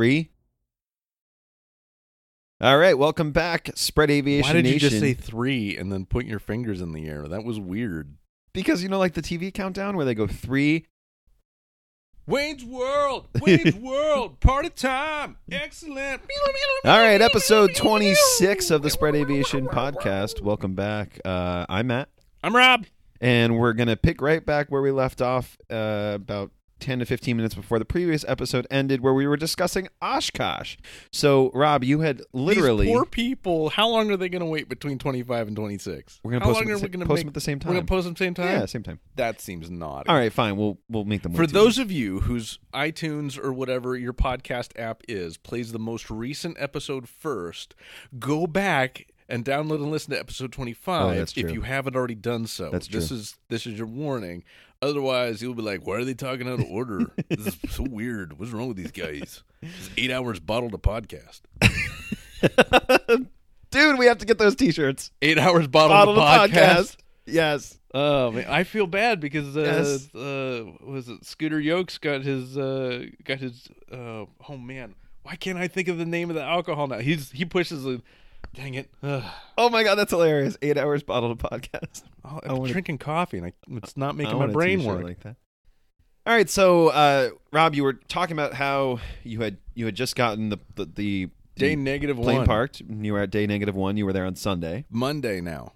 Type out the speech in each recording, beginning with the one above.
Three. All right, welcome back, Spread Aviation Why did you Nation. just say three and then put your fingers in the air? That was weird. because you know, like the TV countdown where they go three. Wayne's World, Wayne's World, party time, excellent. All right, episode twenty-six of the Spread Aviation podcast. Welcome back. Uh, I'm Matt, I'm Rob. and we're gonna pick right back where we left off uh, about ten to fifteen minutes before the previous episode ended, where we were discussing Oshkosh. So, Rob, you had literally. These poor people. How long are they going to wait between 25 and 26? We're gonna How post them, are at we the, gonna post make- them at the same time. We're going to post them same time. Yeah, same time. That seems not. All right, fine. We'll we'll make them For those of you whose iTunes or whatever your podcast app is plays the most recent episode first, go back and download and listen to episode 25 Oh, if you haven't already done so. That's true. This is this is your warning. Otherwise, you'll be like, "Why are they talking out of order? this is so weird. What's wrong with these guys?" It's 8 hours bottled a podcast. Dude, we have to get those T-shirts. 8 hours bottled, Bottle a podcast. podcast. Yes. Oh man, I feel bad because uh, Yes. uh, was it Scooter Yokes got his uh, got his uh, oh man, why can't I think of the name of the alcohol now? He's he pushes a dang it. Ugh. Oh my god, that's hilarious. Eight hours bottled a podcast. Oh, I'm wanna- drinking coffee and I, it's not making my brain work. like that. All right, so uh, Rob, you were talking about how you had you had just gotten the the, the Day the negative plane one. parked. You were at day negative one. You were there on Sunday, Monday now.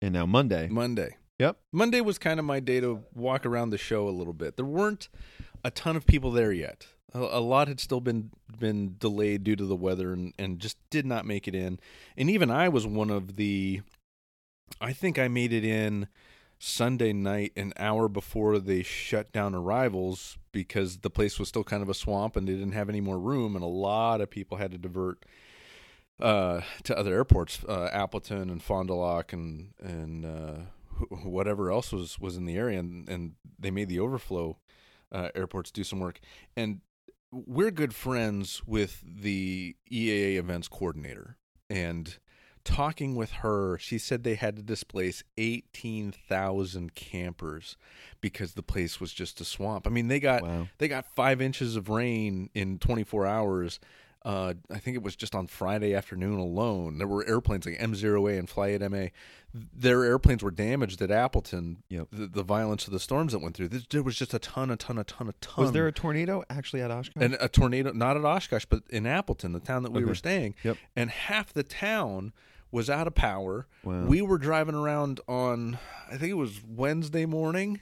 and now Monday. Monday. Yep. Monday was kind of my day to walk around the show a little bit. There weren't a ton of people there yet. A, lot had still been been delayed due to the weather and, and just did not make it in. And even I was one of the I think I made it in Sunday night an hour before they shut down arrivals because the place was still kind of a swamp and they didn't have any more room and a lot of people had to divert uh, to other airports, uh, Appleton and Fond du Lac and and uh, wh- whatever else was was in the area, and, and they made the overflow uh, airports do some work. And we're good friends with the EAA events coordinator, and talking with her, she said they had to displace eighteen thousand campers because the place was just a swamp. I mean, they got Wow. they got five inches of rain in 24 hours. Uh, I think it was just on Friday afternoon alone. There were airplanes like M0A and Flight MA. Their airplanes were damaged at Appleton. Yep. The, the violence of the storms that went through. There- There was just a ton, a ton, a ton, a ton. Was there a tornado actually at Oshkosh? and a tornado? Not at Oshkosh, but in Appleton, the town that we Okay. were staying. Yep. And half the town was out of power. Wow. We were driving around on, I think it was Wednesday morning,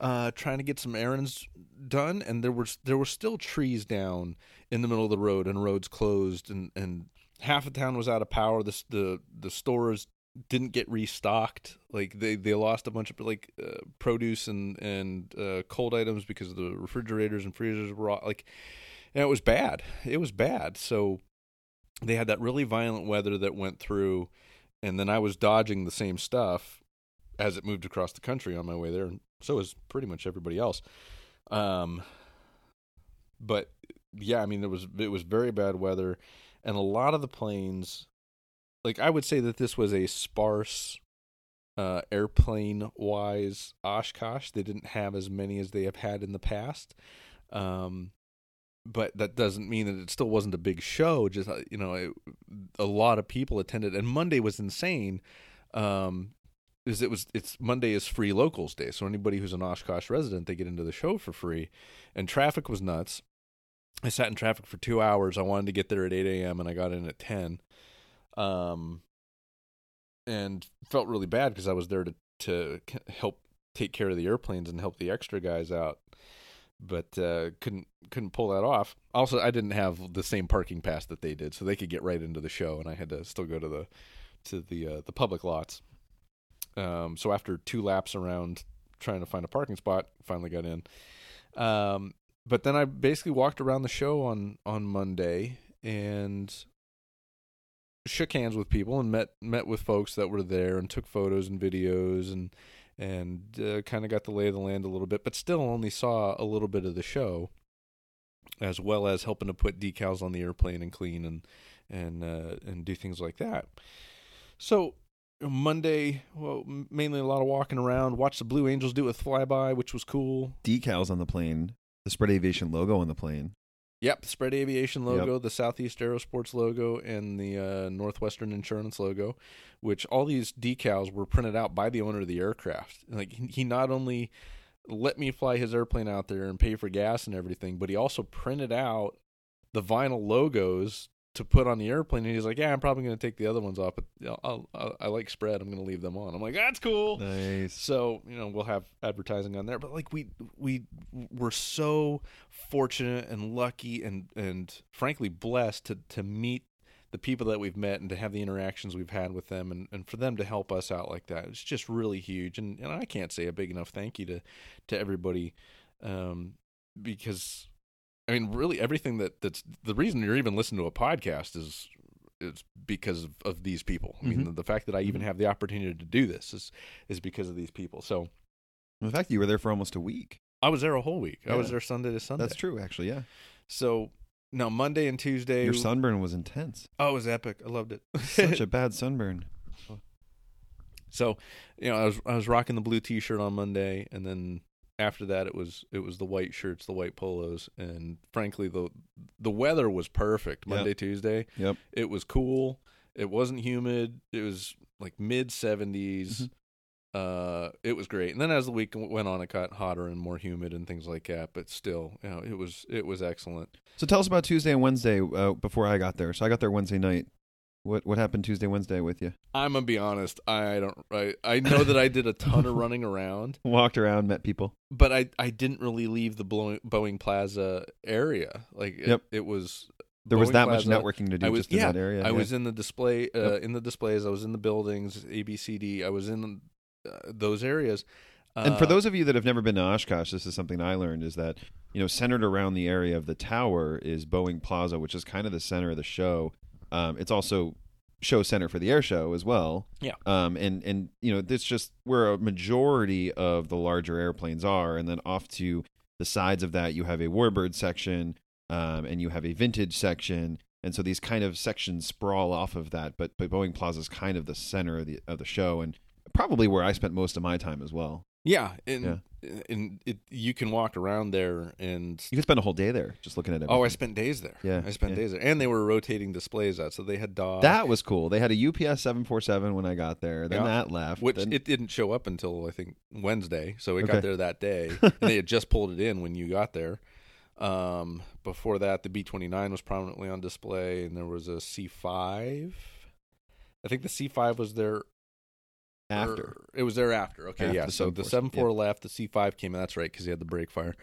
uh, trying to get some errands done, and there was there were still trees down in the middle of the road, and roads closed, and and half the town was out of power. The the the stores didn't get restocked. Like they they lost a bunch of like uh, produce and and uh, cold items because the refrigerators and freezers were all, like, and it was bad. It was bad. So they had that really violent weather that went through, and then I was dodging the same stuff as it moved across the country on my way there, so was pretty much everybody else. Um, but yeah, I mean, there was it was very bad weather, and a lot of the planes, like I would say that this was a sparse, uh, airplane wise Oshkosh. They didn't have as many as they have had in the past. Um, but that doesn't mean that it still wasn't a big show. Just uh, you know, it, a lot of people attended, and Monday was insane. Um, is it was it's Monday is free locals day, so anybody who's an Oshkosh resident they get into the show for free, and traffic was nuts. I sat in traffic for two hours. I wanted to get there at eight a.m. and I got in at ten, um, and felt really bad because I was there to to help take care of the airplanes and help the extra guys out but uh, couldn't couldn't pull that off. Also, I didn't have the same parking pass that they did, so they could get right into the show, and I had to still go to the to the uh, the public lots. Um, so after two laps around trying to find a parking spot, finally got in. Um, but then I basically walked around the show on on Monday and shook hands with people and met met with folks that were there and took photos and videos and and uh, kind of got the lay of the land a little bit, but still only saw a little bit of the show, as well as helping to put decals on the airplane and clean and and uh, and do things like that. So Monday, well, mainly a lot of walking around. Watched the Blue Angels do it with flyby, which was cool. Decals on the plane, the Spread Aviation logo on the plane. Yep, Spread Aviation logo, the Southeast Aerosports logo, and the uh, Northwestern Insurance logo, which all these decals were printed out by the owner of the aircraft. Like he not only let me fly his airplane out there and pay for gas and everything, but he also printed out the vinyl logos to put on the airplane. And he's like, "Yeah, I'm probably going to take the other ones off, but I'll, I'll, i like spread. I'm going to leave them on." I'm like, "That's cool." Nice. So you know we'll have advertising on there, but like we we were so fortunate and lucky and and frankly blessed to to meet the people that we've met and to have the interactions we've had with them and, and for them to help us out like that it's just really huge and, and I can't say a big enough thank you to to everybody um, because I mean really everything that that's the reason you're even listening to a podcast is is because of, of these people. I mean Mhm. the, the fact that I even Mhm. have the opportunity to do this is is because of these people. So The fact that you were there for almost a week. I was there a whole week. I was there Sunday to Sunday. That's true, actually. Yeah. So now Monday and Tuesday. Your sunburn was intense. Oh, it was epic. I loved it. Such a bad sunburn. so, you know, I was I was rocking the blue T-shirt on Monday, and then after that, it was it was the white shirts, the white polos, and frankly, the the weather was perfect. Yep. Monday, Tuesday, Yep. it was cool. It wasn't humid. It was like mid 70s. Mhm. Uh, it was great. And then as the week went on, it got hotter and more humid and things like that. But still, you know, it was it was excellent. So tell us about Tuesday and Wednesday uh, before I got there. So I got there Wednesday night. What what happened Tuesday, Wednesday with you? I'm gonna be honest. I don't. I I know that I did a ton of running around, Walked around, met people. but I I didn't really leave the Boeing, Boeing Plaza area. Like it, Yep. it was. There was that Plaza. much networking to do was just in that area. I yeah. was in the display uh, Yep. in the displays. I was in the buildings, A B C D. I was in uh, those areas. And for Uh, those of you that have never been to Oshkosh, this is something I learned is that, you know, centered around the area of the tower is Boeing Plaza, which is kind of the center of the show. Um, it's also show center for the air show as well. Yeah. Um, and, and, you know, this just where a majority of the larger airplanes are. And then off to the sides of that, you have a Warbird section um, and you have a vintage section. And so these kind of sections sprawl off of that. But, but Boeing Plaza is kind of the center of the, of the show and probably where I spent most of my time as well. yeah, and and it you can walk around there and You could spend a whole day there just looking at it. oh, I spent days there. Yeah, I spent yeah. days there, and they were rotating displays out, so they had dog. that was cool. They had a UPS seven four seven when I got there. Then Yeah. that left. which Then- it didn't show up until I think Wednesday, so it Okay. got there that day, and they had just pulled it in when you got there. Um, before that, the B twenty nine was prominently on display, and there was a C five. I think the C five was there after. or- it was there after. Okay, After yeah. the So the seven four left, the C five came in. That's right because he had the brake fire.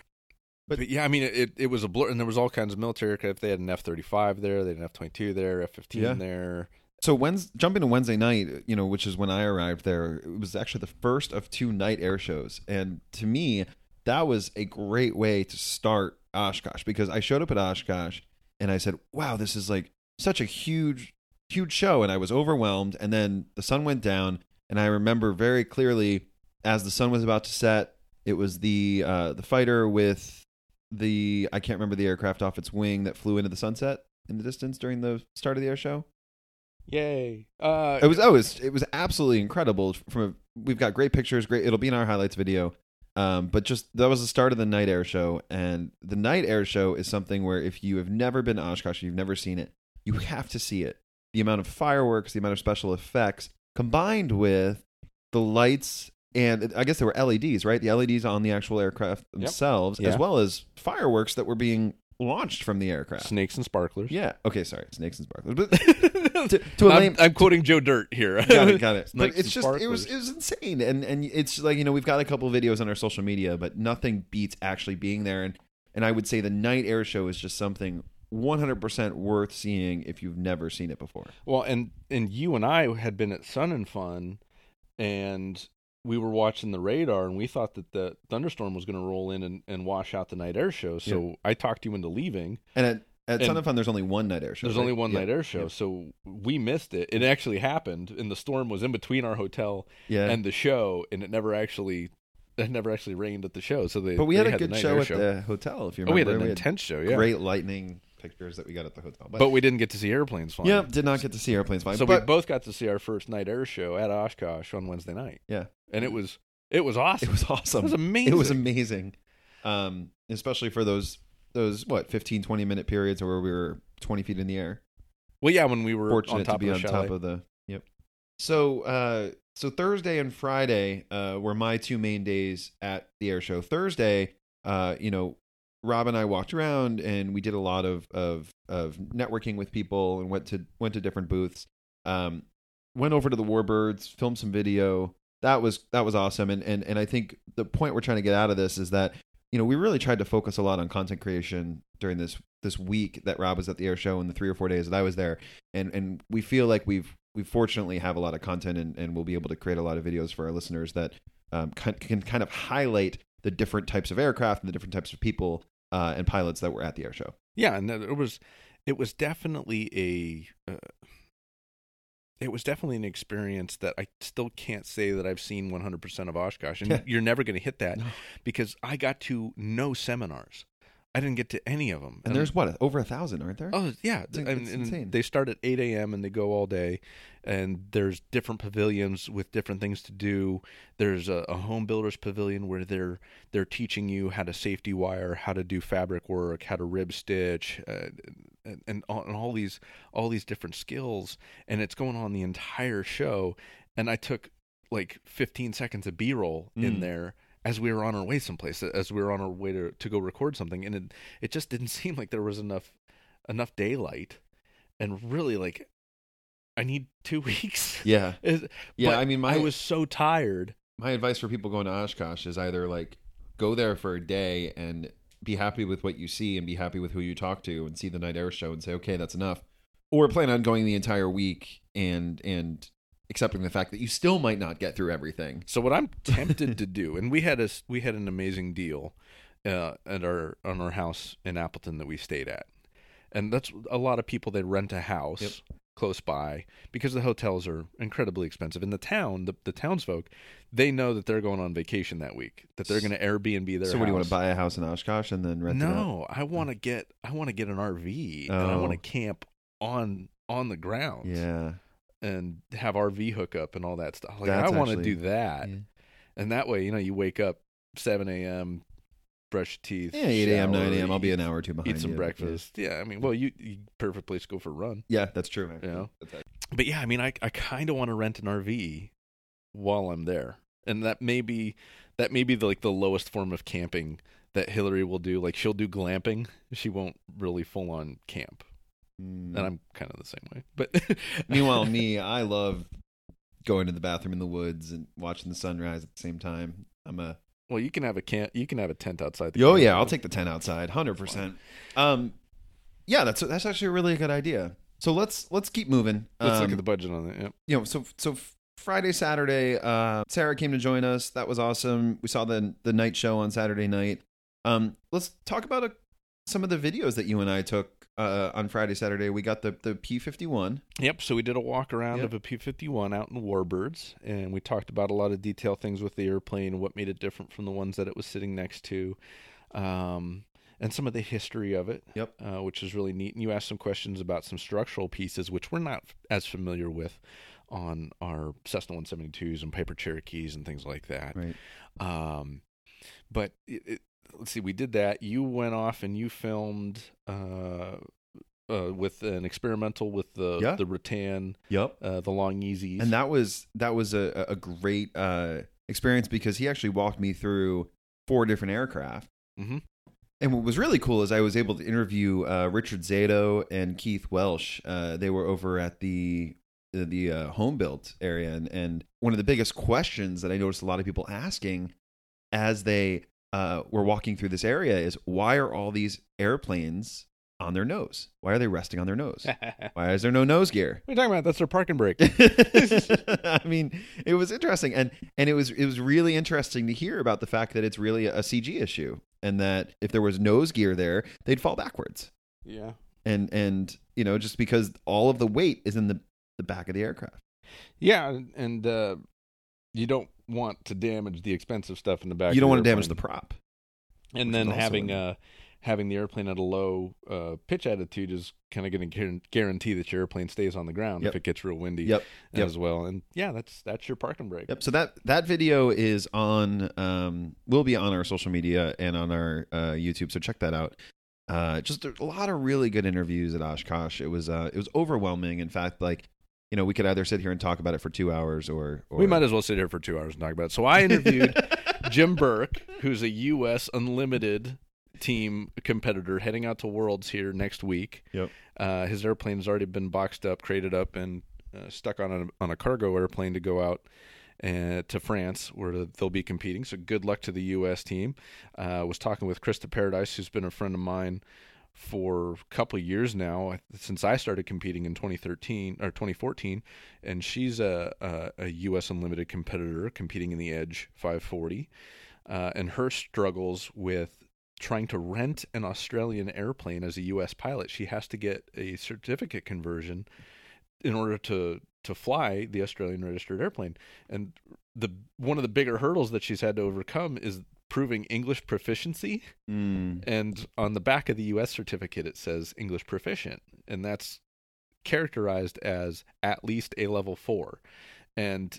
But- But, yeah, I mean, it, it was a blur, and there was all kinds of military aircraft. They had an F thirty five there, they had an F twenty two there, F fifteen Yeah. there. So Wednesday, jumping to Wednesday night, you know, which is when I arrived there, it was actually the first of two night air shows, and to me, that was a great way to start Oshkosh because I showed up at Oshkosh and I said, "Wow, this is like such a huge, huge show," and I was overwhelmed. And then the sun went down, and I remember very clearly as the sun was about to set, it was the uh, the fighter with the I can't remember the aircraft off its wing that flew into the sunset in the distance during the start of the air show. Yay! Uh, It was oh, it was, it was absolutely incredible. From a, we've got great pictures, great. It'll be in our highlights video. Um, but just that was the start of the night air show, and the night air show is something where if you have never been to Oshkosh, you've never seen it, you have to see it. The amount of fireworks, the amount of special effects, combined with the lights, and I guess there were LEDs, right? The LEDs on the actual aircraft themselves, Yeah. as well as fireworks that were being launched from the aircraft. snakes and sparklers. Yeah. Okay. Sorry. Snakes and sparklers. But to, to a I'm, lame, I'm quoting Joe Dirt here. got it, got it. Snakes it's just it was it was insane, and and it's like you know we've got a couple of videos on our social media, but nothing beats actually being there. And and I would say the night air show is just something 100% worth seeing if you've never seen it before. Well, and and you and I had been at Sun and Fun, and we were watching the radar, and we thought that the thunderstorm was going to roll in and, and wash out the night air show. So I talked you into leaving. And at at Sun And and Fun, there's only one night air show. There's right? only one Yeah. night air show, Yeah. so we missed it. It actually happened, and the storm was in between our hotel Yeah. and the show, and it never actually. It never actually rained at the show, so they. but we had a the good show at the hotel. If you remember, Oh, we had an intense show, yeah. great lightning pictures that we got at the hotel. But, but we didn't get to see airplanes flying. yeah, did not get to see airplanes flying. So we both got to see our first night air show at Oshkosh on Wednesday night. Yeah. and it was it was awesome. it was awesome. It was amazing. It was amazing, um, especially for those those what 15, 20 minute periods where we were twenty feet in the air. Well, yeah, when we were Fortunate to be on chalet. top of the. Yep. So uh, so Thursday and Friday uh, were my two main days at the air show. Thursday, uh, you know, Rob and I walked around and we did a lot of of of networking with people and went to went to different booths. Um, went over to the Warbirds, filmed some video. That was that was awesome. And and and I think the point we're trying to get out of this is that you know we really tried to focus a lot on content creation during this this week that Rob was at the air show and the three or four days that I was there. And and we feel like we've we fortunately have a lot of content and, and we'll be able to create a lot of videos for our listeners that um, can, can kind of highlight the different types of aircraft and the different types of people uh, and pilots that were at the air show. Yeah, and it was it was definitely a uh, it was definitely an experience that I still can't say that I've seen 100% of Oshkosh, and Yeah. you're never going to hit that No. because I got to no seminars. I didn't get to any of them. And there's what over a thousand, aren't there? Oh yeah, It's- and, it's and insane. they start at eight a.m. and they go all day, and there's different pavilions with different things to do. There's a, a home builders pavilion where they're they're teaching you how to safety wire, how to do fabric work, how to rib stitch, uh, and, and, all, and all these all these different skills, and it's going on the entire show. And I took like 15 seconds of B-roll in Mm. there as we were on our way someplace, as we were on our way to, to go record something, and it it just didn't seem like there was enough enough daylight, and really like I need two weeks. Yeah, yeah. but I mean, my I was so tired. my advice for people going to Oshkosh is either like go there for a day and be happy with what you see and be happy with who you talk to and see the night air show and say okay that's enough or plan on going the entire week and and accepting the fact that you still might not get through everything So what I'm tempted to do, and we had a we had an amazing deal uh, at our on our house in Appleton that we stayed at, and that's a lot of people they rent a house Yep. close by because the hotels are incredibly expensive. In the town, the the townsfolk, they know that they're going on vacation that week, that they're going to Airbnb their. so what do you want to buy a house in Oshkosh and then rent it out? No, I want to get I want to get an RV and I Oh. want to camp on on the ground yeah and have RV hookup and all that stuff. Like That's I want to do that, yeah. and that way, you know, you wake up seven a.m., brush your teeth, yeah 8 a.m 9 a.m i'll be an hour or two behind Eat some you, but yeah. breakfast. Yeah. I mean, well, you, you perfect place to go for a run. yeah that's true actually. You know? Actually- But yeah, I mean, I I kind of want to rent an RV while I'm there, and that may be that may be the, like the lowest form of camping that Hillary will do. Like she'll do glamping, she won't really full on camp, Mm. and I'm kind of the same way. But meanwhile me i love going to the bathroom in the woods and watching the sunrise at the same time i'm a well, you can have a camp, you can have a tent outside. The Oh camp, yeah. I'll take the ten outside, hundred percent. Um, yeah, that's that's actually a really good idea. So let's let's keep moving. Let's look Um, at the budget on that. Yep. you know, so so Friday, Saturday, uh, Sarah came to join us. That was awesome. We saw the the night show on Saturday night. Um, let's talk about a, some of the videos that you and I took uh, on Friday, Saturday. We got the the P fifty one. Yep. So we did a walk around Yep. of a P fifty one out in Warbirds, and we talked about a lot of detail things with the airplane, what made it different from the ones that it was sitting next to, um, and some of the history of it. Yep. Uh, which is really neat. And you asked some questions about some structural pieces, which we're not as familiar with on our Cessna one seventy twos and Piper Cherokees and things like that. Right. Um, but it, it, let's see, we did that. You went off and you filmed uh, uh, with an experimental with the Yeah. the Rutan, Yep. uh, the Long-EZs. and that was that was a, a great uh, experience because he actually walked me through four different aircraft. Mhm. And what was really cool is I was able to interview uh, Richard Zato and Keith Welsh. Uh, they were over at the the, the uh, home built area, and, and one of the biggest questions that I noticed a lot of people asking as they uh, were walking through this area is why are all these airplanes on their nose? Why are they resting on their nose? Why is there no nose gear? What are you talking about? That's their parking brake. I mean, it was interesting, and and it was it was really interesting to hear about the fact that it's really a CG issue, and that if there was nose gear there, they'd fall backwards, yeah. and and you know just because all of the weight is in the the back of the aircraft. Yeah, and- and uh, you don't want to damage the expensive stuff in the back. you don't want to damage the prop. and then having in- uh having the airplane at a low uh, pitch attitude is kind of going to guarantee that your airplane stays on the ground Yep. if it gets real windy Yep. Yep. as well. And yeah, that's that's your parking brake. Yep. So that that video is on um will be on our social media and on our uh, YouTube. So check that out. Uh, just a lot of really good interviews at Oshkosh. It was uh, it was overwhelming. In fact, like you know, we could either sit here and talk about it for two hours, or, or... we might as well sit here for two hours and talk about it. So I interviewed Jim Burke, who's a U.S. Unlimited team competitor heading out to Worlds here next week. Yep. Uh, his airplane's already been boxed up, crated up, and uh, stuck on a, on a cargo airplane to go out uh, to France where they'll be competing. So good luck to the U.S. team. Uh, was talking with Krista Paradise, who's been a friend of mine for a couple of years now since I started competing in 2013 or 2014, and she's a, a, a U.S. Unlimited competitor competing in the Edge 540, uh, and her struggles with trying to rent an Australian airplane as a U.S. pilot. She has to get a certificate conversion in order to to fly the Australian registered airplane. And the one of the bigger hurdles that she's had to overcome is proving English proficiency. Mm. And on the back of the US certificate it says English proficient, and that's characterized as at least a level 4. And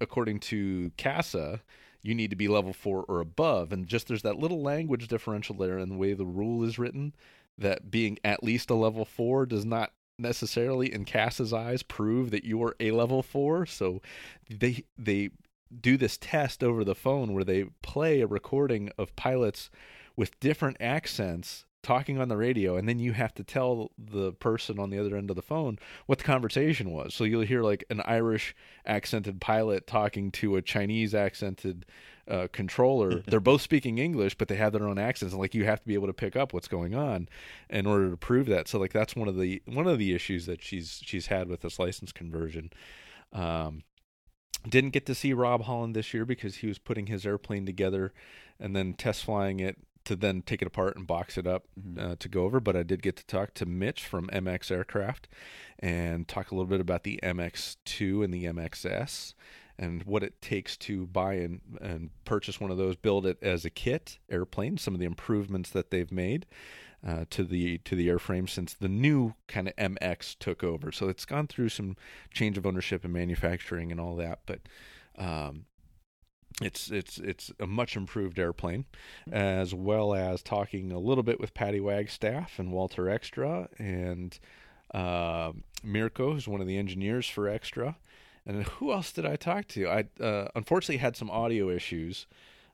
according to CASA, you need to be level 4 or above and just there's that little language differential there in the way the rule is written that being at least a level 4 does not necessarily in CASA's eyes prove that you are a level 4 so they they do this test over the phone where they play a recording of pilots with different accents talking on the radio and then you have to tell the person on the other end of the phone what the conversation was. So you'll hear like an irish accented pilot talking to a chinese accented uh, controller. They're both speaking english but they have their own accents and like you have to be able to pick up what's going on in order to prove that. So like that's one of the one of the issues that she's she's had with this license conversion. Um, didn't get to see Rob Holland this year because he was putting his airplane together and then test flying it to then take it apart and box it up Mm-hmm. uh, to go over. But I did get to talk to Mitch from MX Aircraft and talk a little bit about the MX2 and the MXS and what it takes to buy and, and purchase one of those, build it as a kit airplane, some of the improvements that they've made. Uh, to the to the airframe since the new kind of MX took over. So it's gone through some change of ownership and manufacturing and all that, but um, it's it's it's a much improved airplane, as well as talking a little bit with Patty Wagstaff and Walter Extra and uh, Mirko, who's one of the engineers for Extra. And who else did I talk to? I uh, unfortunately had some audio issues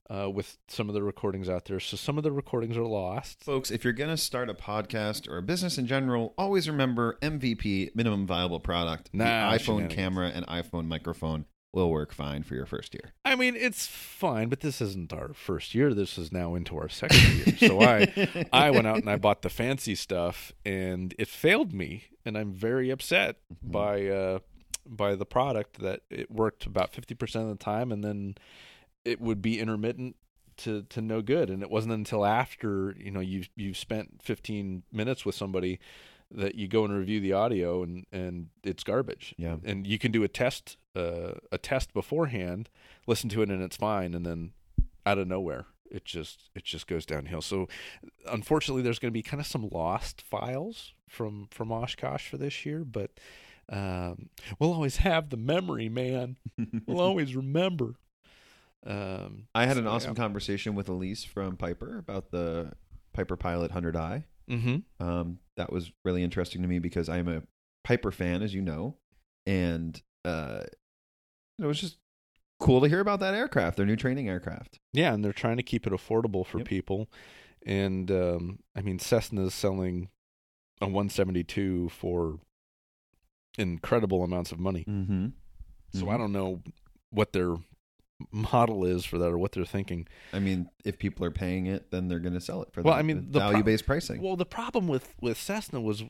uh, with some of the recordings out there, so some of the recordings are lost. Folks, if you're going to start a podcast or a business in general, always remember MVP, minimum viable product. Nah, the iPhone camera and iPhone microphone will work fine for your first year. I mean, it's fine, but this isn't our first year. This is now into our second year. So I, I went out and I bought the fancy stuff, and it failed me, and I'm very upset by uh, by the product that it worked about fifty percent of the time, and then it would be intermittent to to no good. And it wasn't until after you know you you've spent fifteen minutes with somebody that you go and review the audio and and it's garbage. Yeah. and you can do a test uh, a test beforehand listen to it and it's fine. And then out of nowhere it just it just goes downhill. So unfortunately there's going to be kind of some lost files from from Oshkosh for this year but um, we'll always have the memory man. We'll always remember um, I had an so, awesome yeah. conversation with Elise from Piper about the Piper Pilot 100i. mm-hmm. Um, that was really interesting to me because I'm a Piper fan, as you know, and uh, it was just cool to hear about that aircraft, their new training aircraft. Yeah, and they're trying to keep it affordable for Yep. people. And um, I mean, Cessna is selling a 172 for incredible amounts of money. Mm-hmm. So I don't know what their model is for that or what they're thinking. I mean, if people are paying it, then they're going to sell it for Well, that. I mean, the value-based pricing. Well, the problem with with Cessna was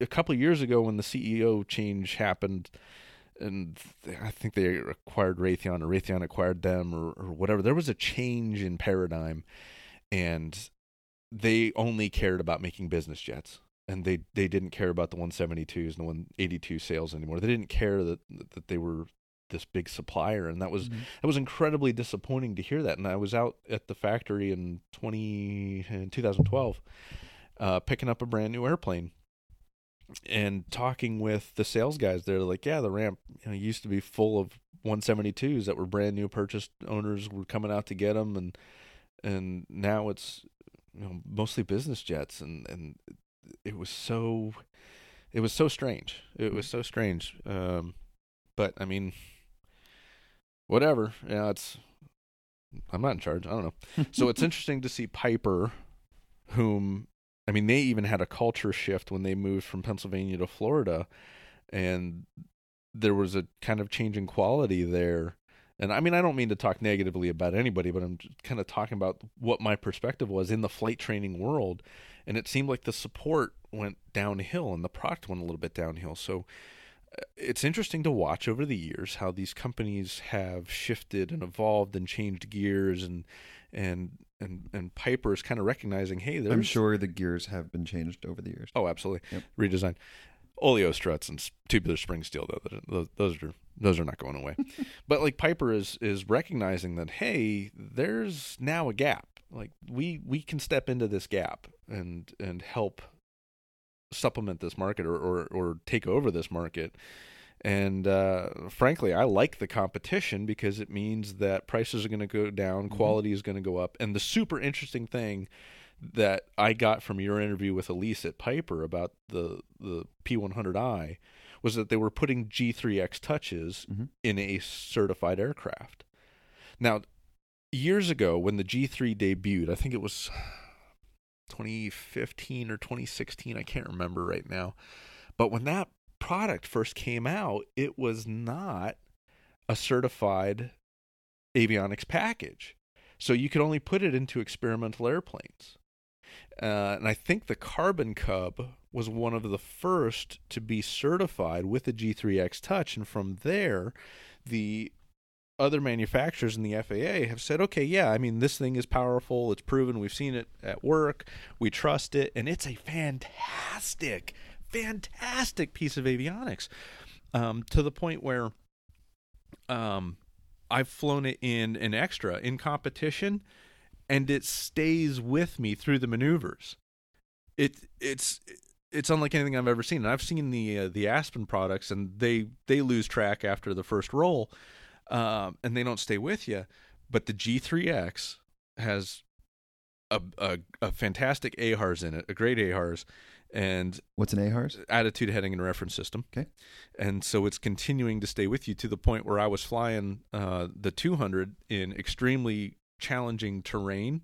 a couple of years ago when the CEO change happened. And I think they acquired Raytheon, or Raytheon acquired them, or, or whatever. There was a change in paradigm, and they only cared about making business jets and they they didn't care about the 172s and the 182 sales anymore they didn't care that that they were this big supplier and that was Mhm. that was incredibly disappointing to hear that and i was out at the factory in 20 in 2012 uh picking up a brand new airplane and talking with the sales guys they're like yeah the ramp you know, used to be full of 172s that were brand new purchased owners were coming out to get them and and now it's you know, mostly business jets, and and it was so, it was so strange. It was so strange. Um, but I mean, whatever. Yeah, it's. I'm not in charge. I don't know. so it's interesting to see Piper, whom I mean, they even had a culture shift when they moved from Pennsylvania to Florida, and there was a kind of change in quality there. And I mean, I don't mean to talk negatively about anybody, but I'm just kind of talking about what my perspective was in the flight training world. And it seemed like the support went downhill and the product went a little bit downhill. So it's interesting to watch over the years how these companies have shifted and evolved and changed gears and and and and Piper is kind of recognizing, hey, there's I'm sure the gears have been changed over the years. Oh, absolutely. Yep. Redesign. Oleo struts and tubular spring steel though those, those are those are not going away. but like Piper is is recognizing that hey, there's now a gap. Like we we can step into this gap and and help supplement this market or or, or take over this market. And uh, frankly, I like the competition because it means that prices are going to go down, quality is going to go up. And the super interesting thing that I got from your interview with Elise at Piper about the the P100i was that they were putting G3X touches Mhm. in a certified aircraft. Now, years ago when the G3 debuted, I think it was 2015 or 2016, I can't remember right now. But when that product first came out, it was not a certified avionics package. So you could only put it into experimental airplanes. Uh, and I think the Carbon Cub was one of the first to be certified with the G3X Touch. And from there, the other manufacturers in the FAA have said, okay, yeah, I mean, this thing is powerful. It's proven. We've seen it at work. We trust it. And it's a fantastic, fantastic piece of avionics um, to the point where um, I've flown it in an extra in competition and it stays with me through the maneuvers. It it's it's unlike anything I've ever seen. And I've seen the uh, the Aspen products, and they they lose track after the first roll, um, and they don't stay with you. But the G3X has a a, a fantastic AHRS in it, a great AHRS, and What's an AHRS? attitude heading and reference system. Okay. And so it's continuing to stay with you to the point where I was flying uh, the 200 in extremely challenging terrain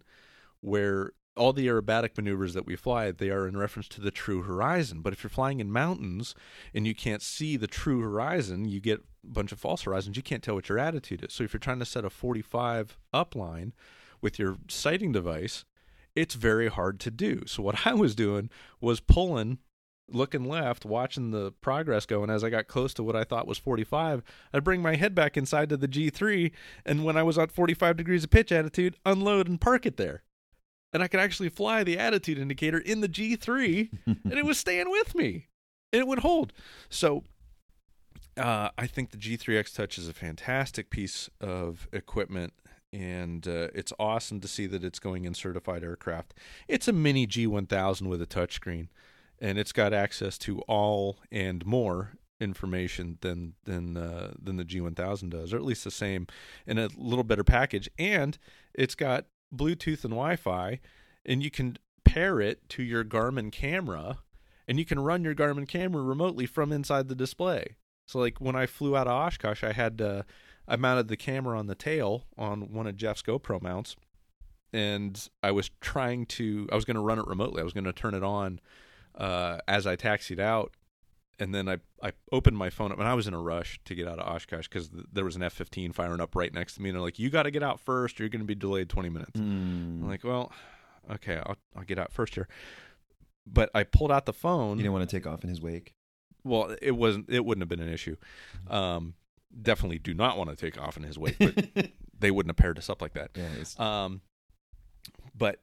where all the aerobatic maneuvers that we fly they are in reference to the true horizon but if you're flying in mountains and you can't see the true horizon you get a bunch of false horizons you can't tell what your attitude is so if you're trying to set a 45 upline with your sighting device it's very hard to do so what i was doing was pulling looking left, watching the progress go. And as I got close to what I thought was 45, I'd bring my head back inside to the G3. And when I was at 45 degrees of pitch attitude, unload and park it there. And I could actually fly the attitude indicator in the G3, and it was staying with me. And it would hold. So uh, I think the G3X Touch is a fantastic piece of equipment. And uh, it's awesome to see that it's going in certified aircraft. It's a mini G1000 with a touchscreen and it's got access to all and more information than than uh, than the G1000 does, or at least the same in a little better package. And it's got Bluetooth and Wi-Fi, and you can pair it to your Garmin camera, and you can run your Garmin camera remotely from inside the display. So, like when I flew out of Oshkosh, I had uh, I mounted the camera on the tail on one of Jeff's GoPro mounts, and I was trying to I was going to run it remotely. I was going to turn it on uh, as I taxied out, and then I I opened my phone up, and I was in a rush to get out of Oshkosh because th- there was an F fifteen firing up right next to me, and they're like, "You got to get out first, or you're going to be delayed twenty minutes." I'm Mm. like, "Well, okay, I'll I'll get out first here." But I pulled out the phone. You didn't want to take off in his wake. well, it wasn't. It wouldn't have been an issue. Um, definitely do not want to take off in his wake, but they wouldn't have paired us up like that. Yeah, Um, but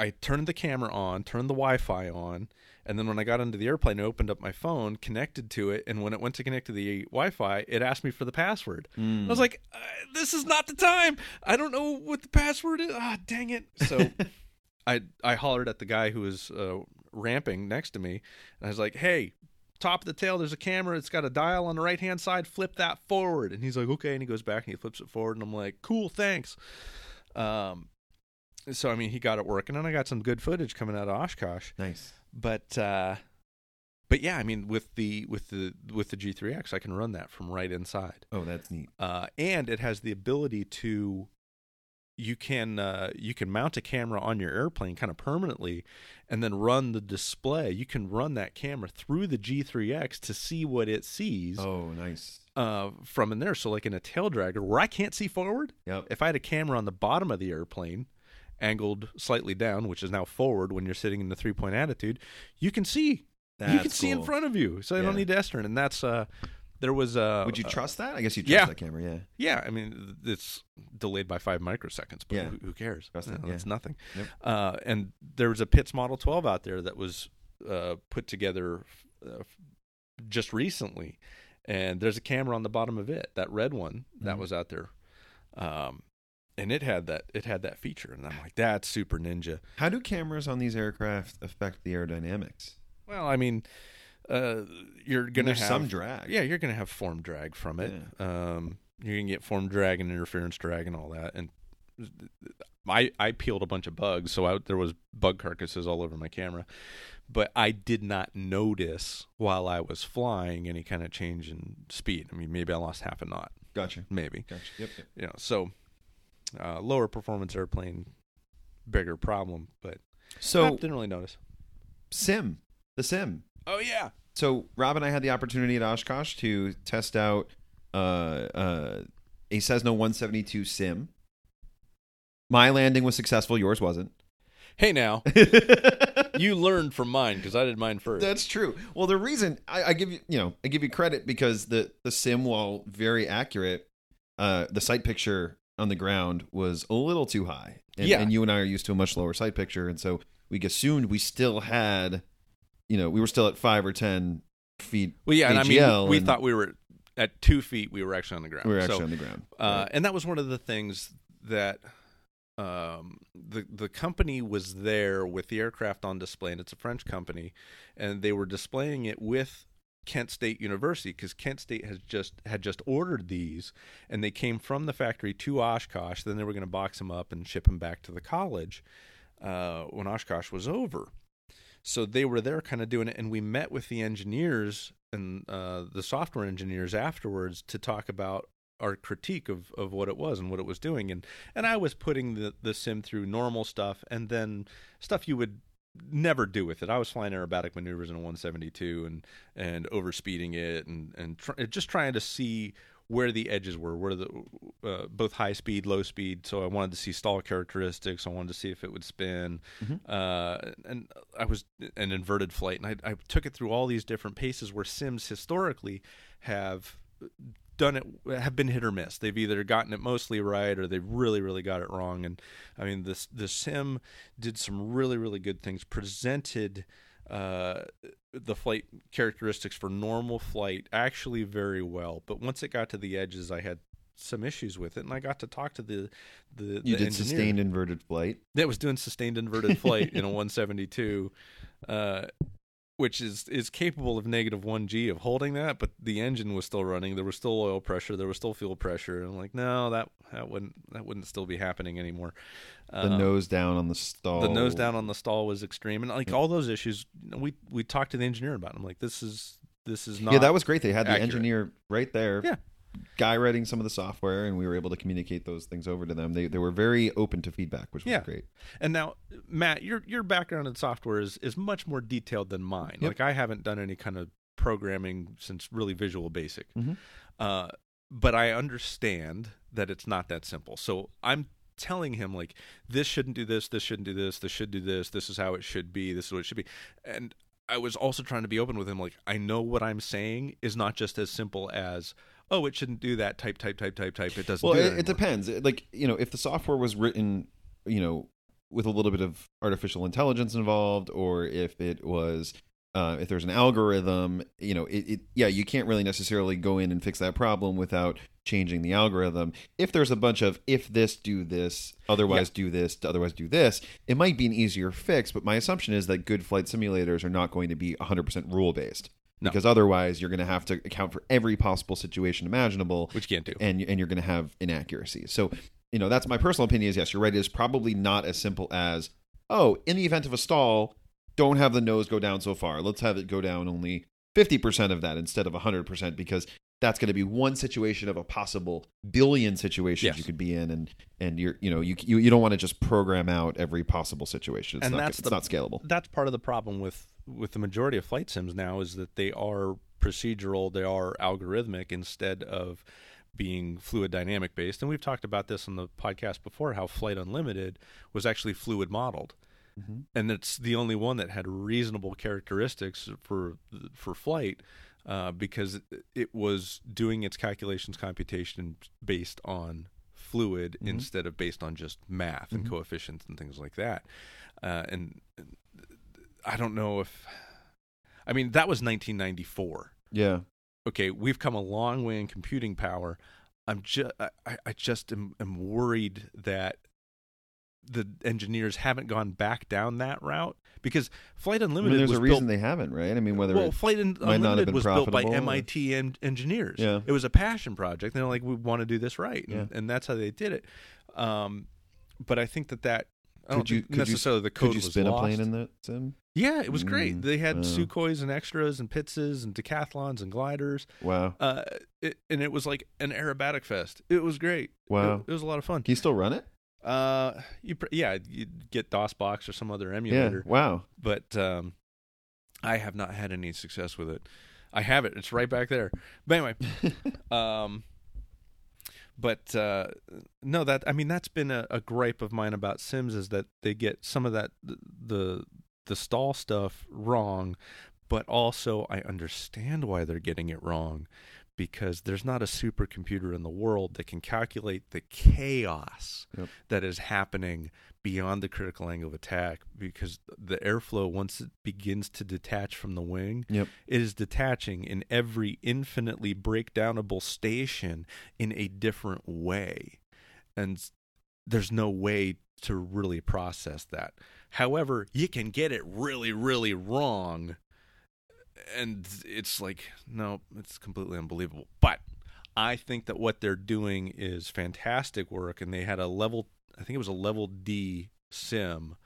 I turned the camera on, turned the Wi-Fi on, and then when I got into the airplane, I opened up my phone, connected to it, and when it went to connect to the Wi-Fi, it asked me for the password. Mm. I was like, uh, "This is not the time. I don't know what the password is. Ah, dang it!" So I I hollered at the guy who was uh, ramping next to me, and I was like, "Hey." Top of the tail, there's a camera. It's got a dial on the right hand side. Flip that forward. And he's like, okay. And he goes back and he flips it forward. And I'm like, cool, thanks. Um, so I mean, he got it working, and I got some good footage coming out of Oshkosh. Nice. But uh, but yeah, I mean, with the with the with the G3X, I can run that from right inside, Oh, that's neat. uh, and it has the ability to you can uh, you can mount a camera on your airplane kind of permanently, and then run the display. You can run that camera through the G3X to see what it sees Oh, nice. uh, from in there. So, like in a tail dragger, where I can't see forward, Yep. if I had a camera on the bottom of the airplane, angled slightly down, which is now forward when you're sitting in the three point attitude, you can see. you That's can see in front of you, so I don't need to S turn. And that's uh, there was uh, Would you uh, trust that? I guess you trust yeah. that camera. Yeah. yeah, I mean it's delayed by five microseconds, but Yeah. who, who cares? Trust You it, yeah. It's nothing. Yep. Uh, and there was a Pitts Model 12 out there that was uh, put together uh, just recently, and there's a camera on the bottom of it, that red one that Mhm. was out there, um, and it had that it had that feature, and I'm like, that's super ninja. How do cameras on these aircraft affect the aerodynamics? Well, I mean, uh, you're gonna have some drag. Yeah, you're gonna have form drag from it. Um, you're gonna get form drag and interference drag and all that. And I I peeled a bunch of bugs, so I, there was bug carcasses all over my camera. But I did not notice while I was flying any kind of change in speed. I mean, maybe I lost half a knot, Gotcha. maybe. Gotcha. Yep. yep. You know, so uh, lower performance airplane, bigger problem. But I So didn't really notice. sim, the sim. Oh yeah, So Rob and I had the opportunity at Oshkosh to test out uh, uh, a Cessna 172 sim. My landing was successful. Yours wasn't. hey now you learned from mine because I did mine first. That's true. Well, the reason I, I give you, you know, I give you credit because the the sim, while very accurate, uh, the sight picture on the ground was a little too high. And, Yeah. and you and I are used to a much lower sight picture, and so we assumed we still had, you know, we were still at five or ten feet. Well, yeah, and I mean, we and- thought we were at two feet. We were actually on the ground. We were So, actually on the ground. uh, Right. and that was one of the things that um, the the company was there with the aircraft on display, and it's a French company, and they were displaying it with Kent State University because Kent State has just had just ordered these, and they came from the factory to Oshkosh. Then they were going to box them up and ship them back to the college uh, when Oshkosh was over. So they were there, kind of doing it, and we met with the engineers and uh, the software engineers afterwards to talk about our critique of, of what it was and what it was doing and and I was putting the the sim through normal stuff and then stuff you would never do with it. I was flying aerobatic maneuvers in a 172 and and overspeeding it and and tr- just trying to see where the edges were, where the uh, both high speed, low speed. So I wanted to see stall characteristics. I wanted to see if it would spin, uh, and I was an inverted flight, and I, I took it through all these different paces where sims historically have done it have been hit or miss. They've either gotten it mostly right or they've really really got it wrong. And I mean this the sim did some really really good things. Presented uh, the flight characteristics for normal flight actually very well, but once it got to the edges, I had some issues with it, and I got to talk to the the, you the did engineer sustained inverted flight. that was doing sustained inverted flight in a 172 uh, which is is capable of negative 1g of holding that but the engine was still running there was still oil pressure there was still fuel pressure and i'm like no that that wouldn't that wouldn't still be happening anymore The Uh, nose down on the stall. the nose down on the stall was extreme and like all those issues we we talked to the engineer about them like this is this is not Yeah, that was great. They had the engineer right there. Yeah. Guy writing some of the software, and we were able to communicate those things over to them. They they were very open to feedback, which was Yeah. great. And now, Matt, your your background in software is is much more detailed than mine. Yep. Like I haven't done any kind of programming since really Visual Basic, Mhm. uh, but I understand that it's not that simple. So I'm telling him like this shouldn't do this, this shouldn't do this, this should do this, this is how it should be, this is what it should be, and I was also trying to be open with him. Like I know what I'm saying is not just as simple as oh it shouldn't do that type type type type type. It doesn't. Well, do it, it depends. Like you know, if the software was written, you know, with a little bit of artificial intelligence involved, or if it was, uh, if there's an algorithm, you know, it, it yeah, you can't really necessarily go in and fix that problem without changing the algorithm. If there's a bunch of if this do this, otherwise do this, otherwise do this, it might be an easier fix. But my assumption is that good flight simulators are not going to be 100% rule based. No. Because otherwise, you're going to have to account for every possible situation imaginable which you can't do. and and you're going to have inaccuracies. So you know, that's my personal opinion. Is yes, you're right. It is probably not as simple as oh, in the event of a stall, don't have the nose go down so far. Let's have it go down only fifty percent of that instead of hundred percent because that's going to be one situation of a possible billion situations Yes. you could be in, and and you're you know you you, you don't want to just program out every possible situation. It's And not that's it's the- not scalable. That's part of the problem with with the majority of flight sims now is that they are procedural, they are algorithmic instead of being fluid dynamic based. And we've talked about this on the podcast before how Flight Unlimited was actually fluid modeled. Mhm. And it's the only one that had reasonable characteristics for for flight uh, because it- was doing its calculations computation based on fluid Mhm. instead of based on just math and Mhm. coefficients and things like that. Uh, and and I don't know if I mean that was 1994 Yeah, okay, we've come a long way in computing power. I'm just, I, I just am, am worried that the engineers haven't gone back down that route because Flight I mean, Unlimited there's was a reason built. they haven't, right? I mean, whether well, it, Flight Un- might not have Unlimited been was built by or- MIT en- engineers. Yeah. It was a passion project. They're like, we want to do this right, and, Yeah. and that's how they did it. Um, but I think that that I don't Could you- think could you- necessarily the code could you was spin a lost. plane in that sim? Yeah, it was great. Mm, They had wow. Sukhois and extras and Pittses and decathlons and gliders. Wow, Uh, it, and it was like an aerobatic fest. It was great. wow. It, it was a lot of fun. Can you still run it? Uh, you pr- yeah, you get DOSBox or some other emulator. Yeah. Wow. but um, I have not had any success with it. I have it; it's right back there. But anyway, um, but uh, no, that I mean that's been a, a gripe of mine about Sims is that they get some of that the the stall stuff wrong, but also I understand why they're getting it wrong because there's not a supercomputer in the world that can calculate the chaos Yep. that is happening beyond the critical angle of attack because the airflow once it begins to detach from the wing Yep. it is detaching in every infinitely breakdownable station in a different way and there's no way to really process that however you can get it really really wrong and it's like no it's completely unbelievable but i think that what they're doing is fantastic work and they had a level i think it was a level d sim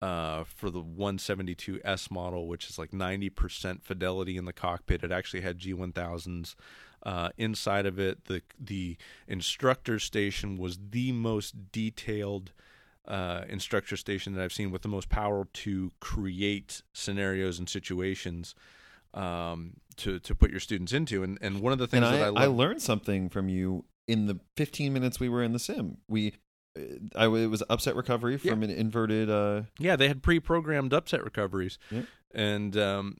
uh, for the 172S model, which is like 90% fidelity in the cockpit. It actually had G1000s uh, inside of it. The the instructor station was the most detailed uh, instructor station that I've seen with the most power to create scenarios and situations um, to to put your students into. And and one of the things and that I, I, I learned something from you in the 15 minutes we were in the sim. We, uh, I it was upset recovery from an inverted. Uh, yeah, they had pre-programmed upset recoveries, Yep. and um,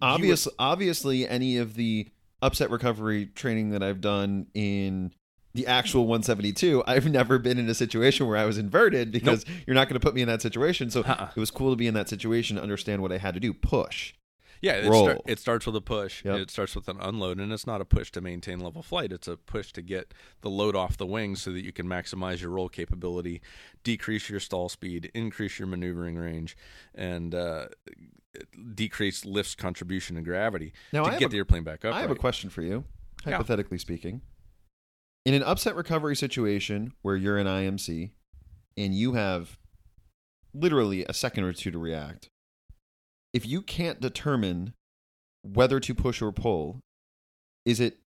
obvious, obviously, any of the upset recovery training that I've done in the actual 172, I've never been in a situation where I was inverted because you're not going to put me in that situation. So Uh-uh. it was cool to be in that situation, to understand what I had to do, push. Yeah, it, start, it starts with a push. Yep. It starts with an unload, and it's not a push to maintain level flight. It's a push to get the load off the wings so that you can maximize your roll capability, decrease your stall speed, increase your maneuvering range, and uh, decrease lift's contribution to gravity Now to I get a- the airplane back up. I have a question for you, Yeah. hypothetically speaking. In an upset recovery situation where you're in IMC and you have literally a second or two to react, if you can't determine whether to push or pull, is it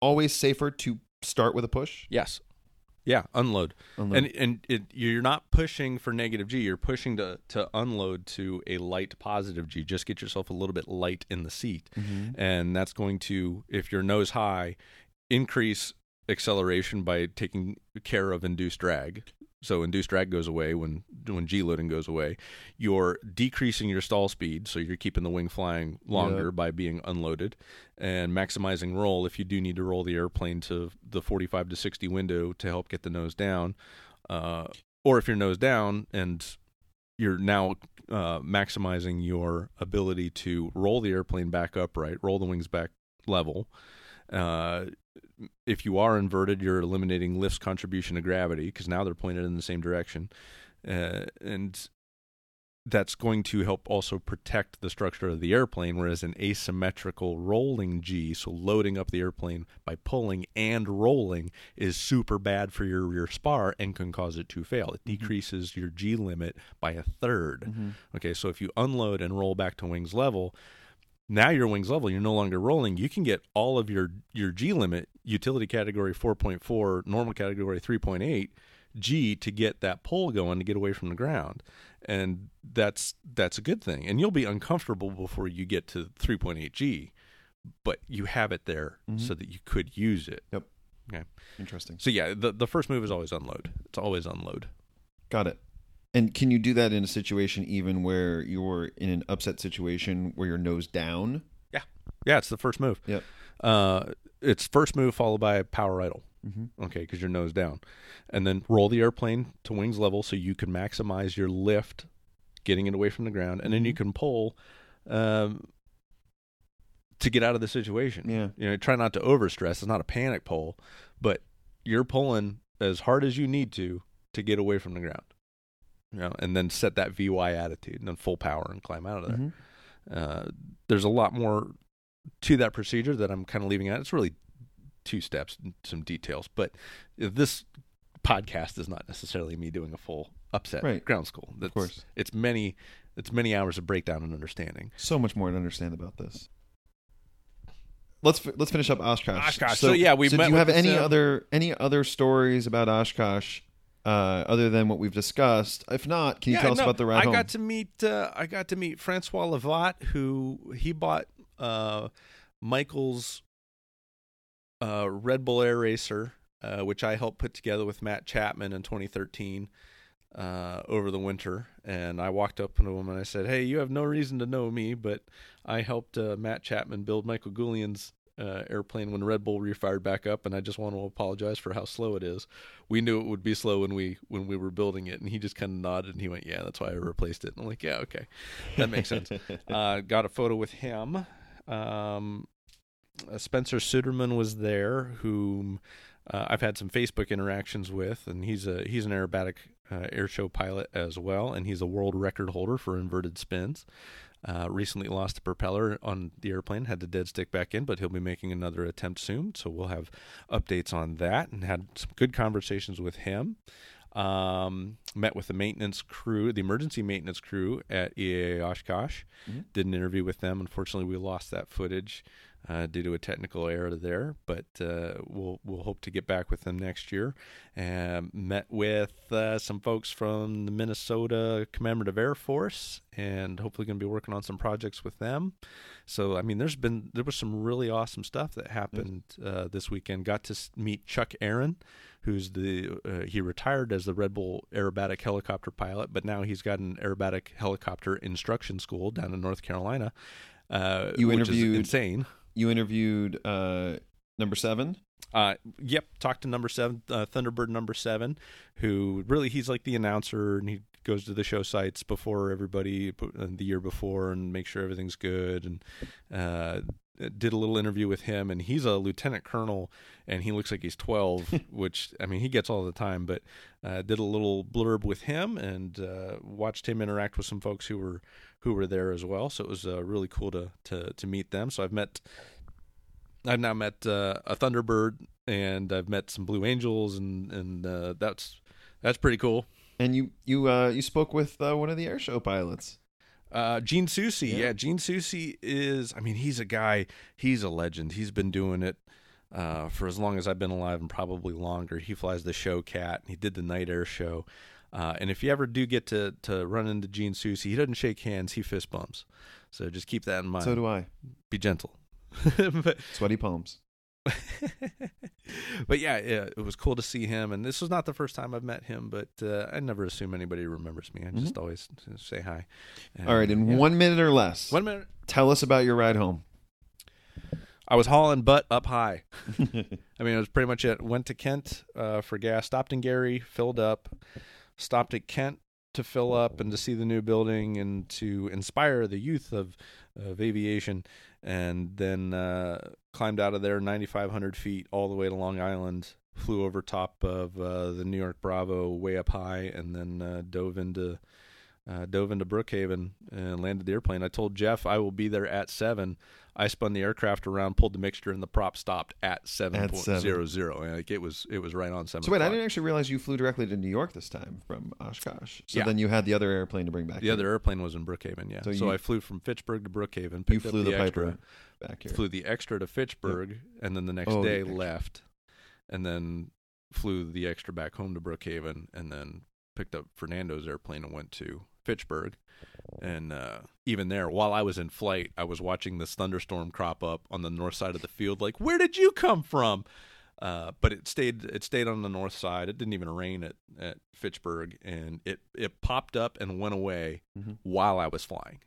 always safer to start with a push? Yes. Yeah, unload. Unload. And and it, you're not pushing for negative G. You're pushing to to unload to a light positive G. Just get yourself a little bit light in the seat. Mhm. and that's going to if you're nose high increase acceleration by taking care of induced drag. So induced drag goes away when when g loading goes away. You're decreasing your stall speed so you're keeping the wing flying longer by being unloaded and maximizing roll. If you do need to roll the airplane to the 45 to 60 window to help get the nose down uh, or if you're nose down and you're now uh, maximizing your ability to roll the airplane back upright, roll the wings back level. Uh, if you are inverted, you're eliminating lift's contribution to gravity because now they're pointed in the same direction. Uh, and that's going to help also protect the structure of the airplane, whereas an asymmetrical rolling G, so loading up the airplane by pulling and rolling, is super bad for your rear spar and can cause it to fail. It decreases your G limit by a 3rd Okay, so if you unload and roll back to wings level, now your wings level, you're no longer rolling. You can get all of your your G limit, utility category 4.4, normal category 3.8 G to get that pull going to get away from the ground. And that's that's a good thing. And you'll be uncomfortable before you get to 3.8 G, but you have it there mm-hmm. so that you could use it. Yep. Okay. Interesting. So yeah, the the first move is always unload. It's always unload. Got it. And can you do that in a situation even where you're in an upset situation where you're nose down? Yeah. Yeah, it's the first move. Yep. Uh, it's first move followed by a power idle. Mm-hmm. Okay, because you're nose down, and then roll the airplane to wings level so you can maximize your lift, getting it away from the ground, and then you can pull, um, to get out of the situation. Yeah. You know, try not to overstress. It's not a panic pull, but you're pulling as hard as you need to to get away from the ground. You know, and then set that VY attitude and then full power and climb out of there. Mhm. Uh, there's a lot more to that procedure that I'm kind of leaving out. It's really two steps and some details, but this podcast is not necessarily me doing a full upset Right. ground school. That's, course. it's many it's many hours of breakdown and understanding. So much more to understand about this. Let's let's finish up Oshkosh. Oshkosh. So, yeah, we so met do you have any uh, other any other stories about Oshkosh uh, other than what we've discussed? If not, can you tell us about the ride I home? got to meet uh, I got to meet Francois Le Vot, who he bought uh, Michael's uh, Red Bull Air Racer, uh, which I helped put together with Matt Chapman in 2013 uh, over the winter. And I walked up to him and I said, "Hey, you have no reason to know me, but I helped uh, Matt Chapman build Michael Goulian's." Uh, airplane when Red Bull refired back up, and I just want to apologize for how slow it is. We knew it would be slow when we when we were building it, and he just kind of nodded and he went, "Yeah, that's why I replaced it." And I'm like, "Yeah, okay, that makes sense." uh, got a photo with him. Um, uh, Spencer Suderman was there, whom uh, I've had some Facebook interactions with, and he's a he's an aerobatic uh, air show pilot as well, and he's a world record holder for inverted spins. Uh, recently lost the propeller on the airplane, had the dead stick back in, but he'll be making another attempt soon. So we'll have updates on that, and had some good conversations with him. Um, met with the maintenance crew, the emergency maintenance crew at EAA Oshkosh. Mhm. Did an interview with them. Unfortunately, we lost that footage uh, due to a technical error there, but uh, we'll we'll hope to get back with them next year. And met with uh, some folks from the Minnesota Commemorative Air Force, and hopefully going to be working on some projects with them. So I mean, there's been there was some really awesome stuff that happened uh, this weekend. Got to meet Chuck Aaron, who's the uh, he retired as the Red Bull aerobatic helicopter pilot, but now he's got an aerobatic helicopter instruction school down in North Carolina. Uh, You which is interviewed- insane. You interviewed uh, number seven. Uh, yep, talked to number seven, uh, Thunderbird number seven, who really he's like the announcer, and he goes to the show sites before everybody uh, the year before and make sure everything's good. And uh, did a little interview with him, and he's a lieutenant colonel, and he looks like he's twelve, which I mean he gets all the time. But uh, did a little blurb with him and uh, watched him interact with some folks who were who were there as well. So it was uh, really cool to to to meet them. So I've met I've now met uh, a Thunderbird and I've met some Blue Angels and and uh, that's that's pretty cool. And you you uh, you spoke with uh, one of the airshow pilots. Uh, Gene Soucy, Yeah. yeah. Gene Soucy is. I mean, he's a guy. He's a legend. He's been doing it uh, for as long as I've been alive, and probably longer. He flies the Showcat. He did the night air show. Uh, and if you ever do get to to run into Gene Soucy, he doesn't shake hands. He fist bumps. So just keep that in mind. So do I. Be gentle. but Sweaty palms. but yeah, yeah, it was cool to see him. And this was not the first time I've met him, but uh, I never assume anybody remembers me. I just always say hi. And, Mm-hmm. All right, in yeah. one minute or less, one minute. tell us about your ride home. I was hauling butt up high. I mean, it was pretty much it. Went to Kent uh, for gas. Stopped in Gary, filled up. Stopped at Kent to fill up and to see the new building and to inspire the youth of of aviation. And then uh, climbed out of there 9,500 feet all the way to Long Island. Flew over top of uh, the New York Bravo way up high, and then uh, dove into uh, dove into Brookhaven and landed the airplane. I told Jeff I will be there at seven. I spun the aircraft around, pulled the mixture, and the prop stopped at seven point zero zero. And, Like it was, it was right on seven. So wait, I didn't actually realize you flew directly to New York this time from Oshkosh. So Yeah. then you had the other airplane to bring back. The here. other airplane was in Brookhaven. Yeah, So so, you- I flew from Fitchburg to Brookhaven. you Picked up flew the, extra, Piper back here. flew the extra to Fitchburg, and then the next Oh, day extra. left, and then flew the extra back home to Brookhaven, and then picked up Fernando's airplane and went to Fitchburg. And uh, even there, while I was in flight, I was watching this thunderstorm crop up on the north side of the field. Like, where did you come from? Uh, but it stayed. It stayed on the north side. It didn't even rain at, at Fitchburg, and it it popped up and went away Mhm. while I was flying.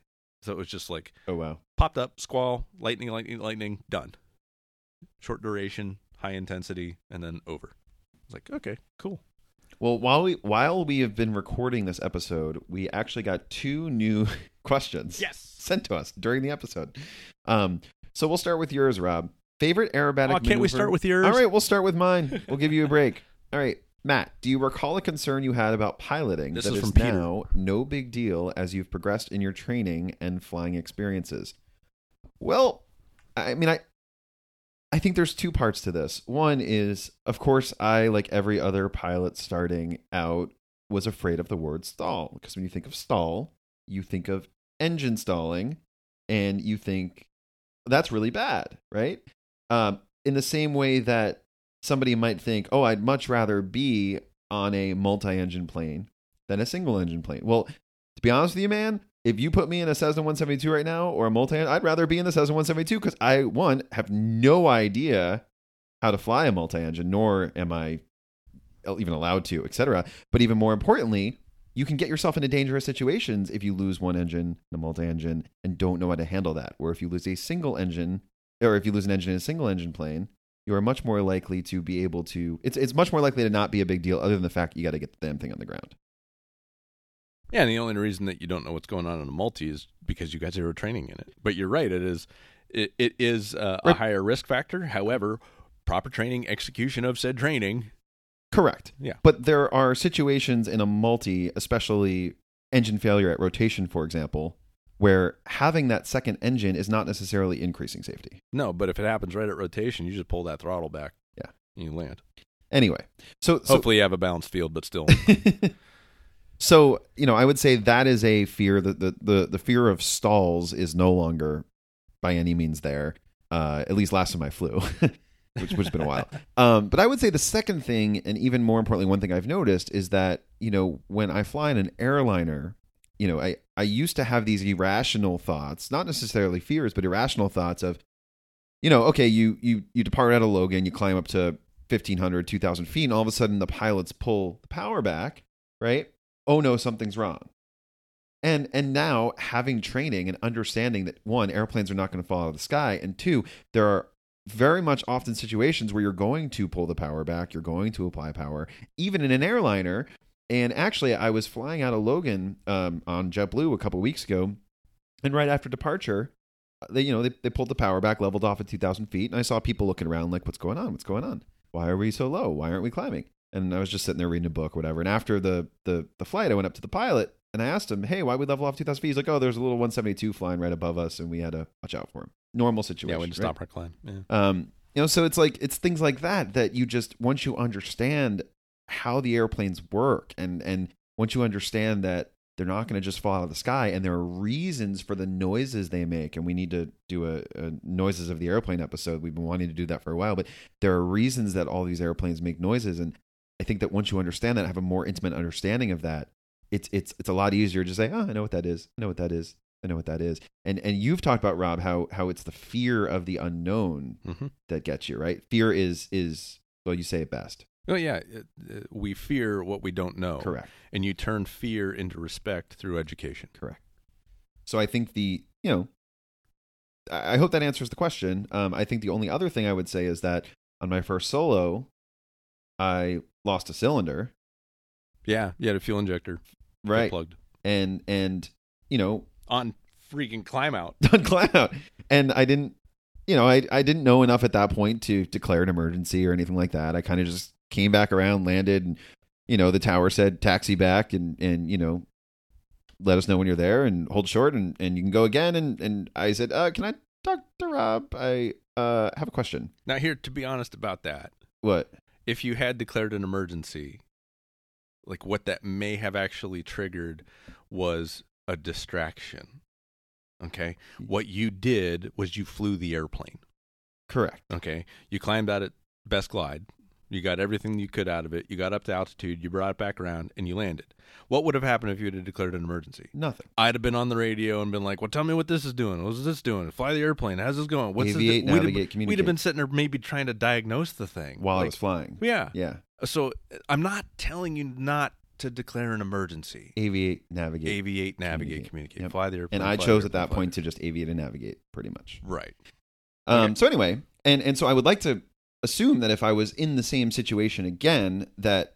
So it was just like Oh wow. popped up, squall, lightning, lightning, lightning, done. Short duration, high intensity, and then over. It's like, okay, cool. Well, while we while we have been recording this episode, we actually got two new questions Yes. sent to us during the episode. Um, so we'll start with yours, Rob. Favorite aerobatic. Oh, can't we start with yours? All right, we'll start with mine. We'll give you a break. All right, Matt, do you recall a concern you had about piloting This that is is from Peter. now no big deal as you've progressed in your training and flying experiences? Well, I mean, I I think there's two parts to this. One is, of course, I like every other pilot starting out was afraid of the word stall because when you think of stall, you think of engine stalling, and you think that's really bad, right? Um, in the same way that somebody might think, oh, I'd much rather be on a multi engine plane than a single engine plane. Well, to be honest with you, man, if you put me in a Cessna 172 right now or a multi, I'd rather be in the Cessna 172 because I, one, have no idea how to fly a multi engine, nor am I even allowed to, etc. But even more importantly, you can get yourself into dangerous situations if you lose one engine in a multi engine and don't know how to handle that. Or if you lose a single engine, or if you lose an engine in a single engine plane, you are much more likely to be able to. It's it's much more likely to not be a big deal, other than the fact you got to get the damn thing on the ground. Yeah, and the only reason that you don't know what's going on in a multi is because you guys are training in it. But you're right; it is it, it is uh, a higher risk factor. However, proper training, execution of said training. Correct. Yeah. But there are situations in a multi, especially engine failure at rotation, for example, where having that second engine is not necessarily increasing safety. No, but if it happens right at rotation, you just pull that throttle back. Yeah. and you land. Anyway, so, so Hopefully, you have a balanced field, but still, so you know, I would say that is a fear that the, the the fear of stalls is no longer by any means there. Uh, at least last time I flew, which which has been a while. Um, but I would say the second thing, and even more importantly, one thing I've noticed is that you know when I fly in an airliner, you know, I I used to have these irrational thoughts, not necessarily fears, but irrational thoughts of, you know, okay, you you you depart out of Logan, you climb up to 1500 2000 feet and all of a sudden the pilots pull the power back right oh no something's wrong. And and now having training and understanding that one airplanes are not going to fall out of the sky and two there are very much often situations where you're going to pull the power back you're going to apply power even in an airliner. And actually i was flying out of logan um, on jetblue a couple weeks ago and right after departure they you know they, they pulled the power back leveled off at 2000 feet and i saw people looking around like what's going on? What's going on? Why are we so low? Why aren't we climbing and i was just sitting there reading a book or whatever and after the the, the flight i went up to the pilot and i asked him hey why we level off 2000 feet he's like oh there's a little 172 flying right above us and we had to watch out for him normal situation yeah, we just right? stop our climb. Yeah. Um, you know, so it's like it's things like that that you just once you understand how the airplanes work, and and once you understand that they're not going to just fall out of the sky, and there are reasons for the noises they make, and we need to do a, a noises of the airplane episode. We've been wanting to do that for a while, but there are reasons that all these airplanes make noises, and I think that once you understand that, have a more intimate understanding of that, it's it's it's a lot easier to say, oh, I know what that is, I know what that is, I know what that is, and and you've talked about Rob how how it's the fear of the unknown Mm-hmm. that gets you right. Fear is is well, you say it best. Oh yeah, we fear what we don't know. Correct. And you turn fear into respect through education. Correct. So I think the you know, I I hope that answers the question. Um, I think the only other thing I would say is that on my first solo, I lost a cylinder. Yeah, you had a fuel injector Right. plugged And and you know on freaking climb out. on cloud, and I didn't. You know, I I didn't know enough at that point to declare an emergency or anything like that. I kind of just came back around, landed, and you know, the tower said taxi back, and and you know, let us know when you're there and hold short and, and you can go again. And, and I said, uh, can I talk to Rob? I uh, have a question. Now, here, to be honest about that, What? If you had declared an emergency, like what that may have actually triggered was a distraction. Okay. What you did was you flew the airplane. Correct. Okay. You climbed out at Best Glide. You got everything you could out of it. You got up to altitude. You brought it back around and you landed. What would have happened if you had declared an emergency? Nothing. I'd have been on the radio and been like, "Well, tell me what this is doing. What's this doing? Fly the airplane. How's this going? What's Aviate, this do-" We'd have- navigate, We'd have been sitting there maybe trying to diagnose the thing While Like, was flying. Yeah. Yeah. So I'm not telling you not to declare an emergency. Aviate, navigate. Aviate, navigate, Communicate. communicate, Yep. fly the airplane. and I chose at that point to just aviate and navigate pretty much. right. Um, Okay. So anyway, and and so I would like to assume that if I was in the same situation again, that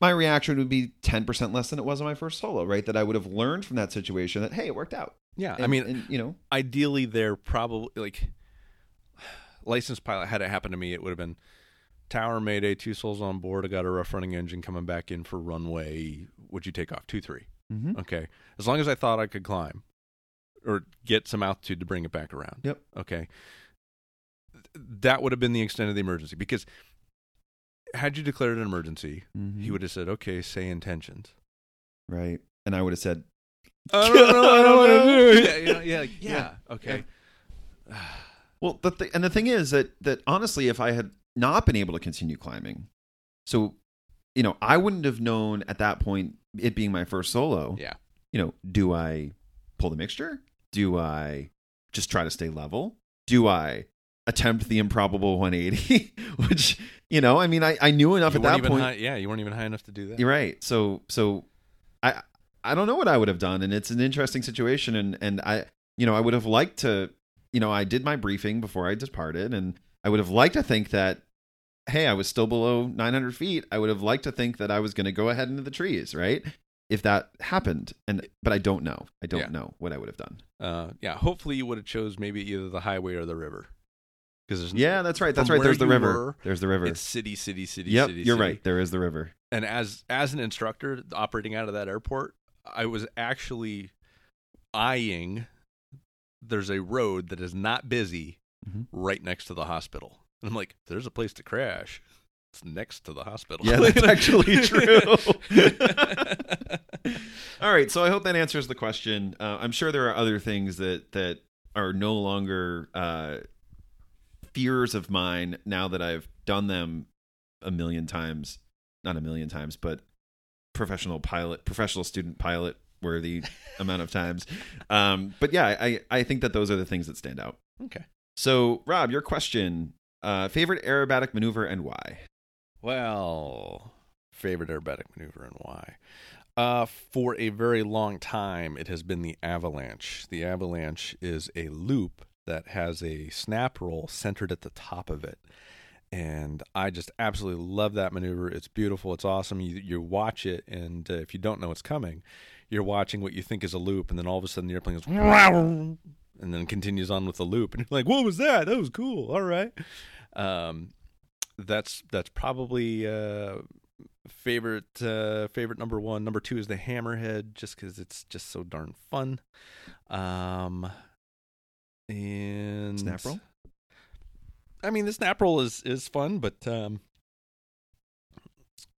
my reaction would be ten percent less than it was on my first solo. Right? That I would have learned from that situation that hey, it worked out. Yeah, I mean, and, you know, ideally, they're probably like licensed pilot. Had it happened to me, it would have been tower mayday, two souls on board. I got a rough running engine coming back in for runway. Would you take off two three? mhm. Okay, as long as I thought I could climb or get some altitude to bring it back around. Yep. Okay, that would have been the extent of the emergency because had you declared an emergency, Mhm. he would have said, "Okay, say intentions." right, and I would have said, I don't know. I don't want to do. Yeah, Yeah, you know, yeah, like, yeah. Yeah. Okay. Well, the th- and the thing is that that honestly, if I had not been able to continue climbing, so you know, I wouldn't have known at that point, it being my first solo. Yeah. You know, do I pull the mixture? Do I just try to stay level? Do I attempt the improbable 180? Which you know, I mean, I I knew enough You at that point. high, yeah, you weren't even high enough to do that. You're right. So so I I don't know what I would have done and it's an interesting situation and and I you know, I would have liked to you know, I did my briefing before I departed and I would have liked to think that hey, I was still below 900 feet. I would have liked to think that I was going to go ahead into the trees, right? If that happened, and but I don't know. I don't Yeah. know what I would have done. Uh, yeah. Hopefully, you would have chose maybe either the highway or the river, because Yeah, that's right. That's right. There's the river. were, There's the river. it's city, city, city. yep, city, you're city. right. There is the river. And as as an instructor operating out of that airport, I was actually eyeing. There's a road that is not busy Mhm. right next to the hospital, and I'm like, "There's a place to crash." It's next to the hospital. Yeah, that's actually true. All right, so I hope that answers the question. Uh, I'm sure there are other things that that are no longer uh, fears of mine now that I've done them a million times, not a million times, but professional pilot, professional student pilot worthy amount of times. Um, but yeah, I I think that those are the things that stand out. okay. So, Rob, your question: uh, favorite aerobatic maneuver and why? Well, favorite aerobatic maneuver and why? Uh, for a very long time, it has been the avalanche. The avalanche is a loop that has a snap roll centered at the top of it. And I just absolutely love that maneuver. It's beautiful. It's awesome. You, you watch it, and uh, if you don't know what's coming, you're watching what you think is a loop, and then all of a sudden the airplane goes, and then continues on with the loop, and you're like, "What was that? That was cool. All right." Um, that's that's probably uh favorite uh favorite number one number two is the hammerhead just because it's just so darn fun um Snap roll? i mean the snap roll is is fun but um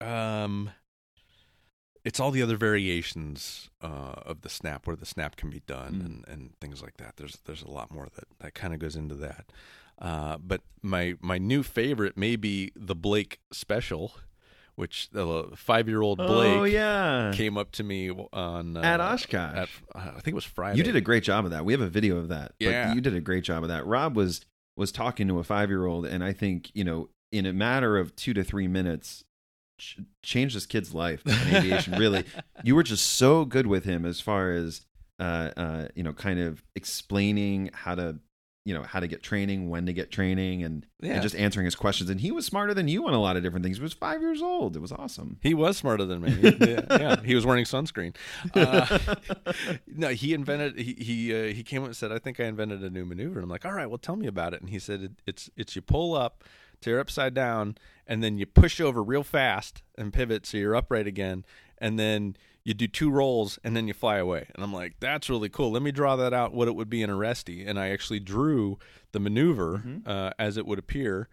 um it's all the other variations uh, of the snap where the snap can be done Mm. and, and things like that. There's there's a lot more that, that kind of goes into that. Uh, but my my new favorite may be the Blake special, which the five year old Blake oh yeah, came up to me on uh, at Oshkosh. at, uh, I think it was Friday. You did a great job of that. We have a video of that. Yeah. But you did a great job of that. Rob was was talking to a five year old, and I think you know, in a matter of two to three minutes, ch- changed this kid's life in aviation. really, you were just so good with him as far as uh, uh, you know, kind of explaining how to. You know how to get training, when to get training, and, Yeah. and just answering his questions. And he was smarter than you on a lot of different things. He was five years old. It was awesome. He was smarter than me. yeah, yeah, he was wearing sunscreen. Uh, no, he invented. He he uh, he came up and said, "I think I invented a new maneuver." And I'm like, "All right, well, tell me about it." And he said, it, "It's it's you pull up So you're upside down, and then you push over real fast and pivot so you're upright again, and then you do two rolls and then you fly away. And I'm like, that's really cool. Let me draw that out what it would be in Aresti. And I actually drew the maneuver uh, as it would appear.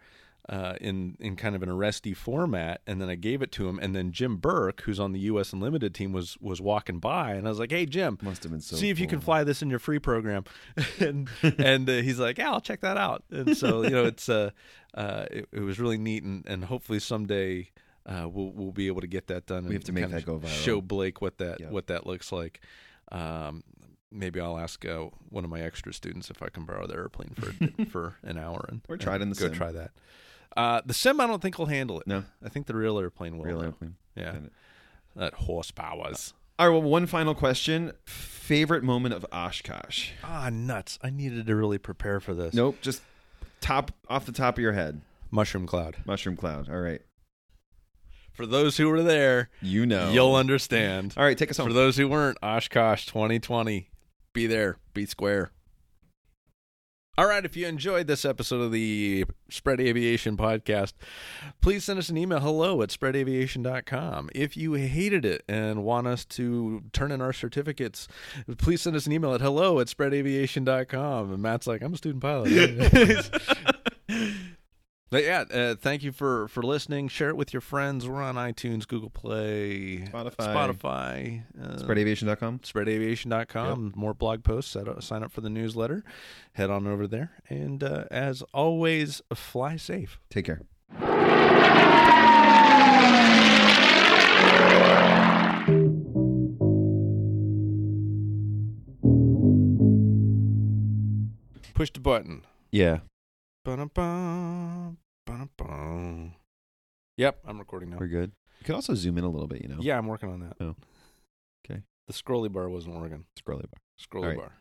Uh, in in kind of an Aresti format, and then I gave it to him, and then Jim Burke, who's on the U.S. Unlimited team, was was walking by, and I was like, "Hey, Jim, Must have been so. see if you can fly this in your free program and and uh, he's like yeah i'll check that out and so you know it's uh, uh it, it was really neat and, and hopefully someday uh we'll we'll be able to get that done We and have to make that go viral. show blake what that Yeah. what that looks like um maybe i'll ask uh, one of my extra students if i can borrow their airplane for for an hour and Or try it in the go sim. try that uh the sim i don't think will handle it No, i think the real airplane will real though. airplane. yeah that horsepowers All right. Well, one final question. Favorite moment of Oshkosh? ah nuts i needed to really prepare for this Nope. Just top off the top of your head. mushroom cloud Mushroom cloud. All right. For those who were there, You know. you'll understand. All right. Take us home. For those who weren't, Oshkosh 2020. Be there, be square. All right, if you enjoyed this episode of the Spread Aviation podcast, please send us an email hello at spreadaviation.com. If you hated it and want us to turn in our certificates, please send us an email at hello at spreadaviation.com. And Matt's like, I'm a student pilot. But yeah, uh, thank you for for listening. Share it with your friends. We're on iTunes, Google Play, Spotify. Spotify, uh, Spreadaviation.com. spreadaviation.com. More blog posts. Set up, sign up for the newsletter. Head on over there. And uh, as always, fly safe. Take care. Push the button. Yeah. Ba-dum-bum. Yep, I'm recording now. We're good. You could also zoom in a little bit. You know. Yeah, I'm working on that. Oh. Okay. The scrolly bar wasn't working. Scrolly bar. Scrolly All right. bar.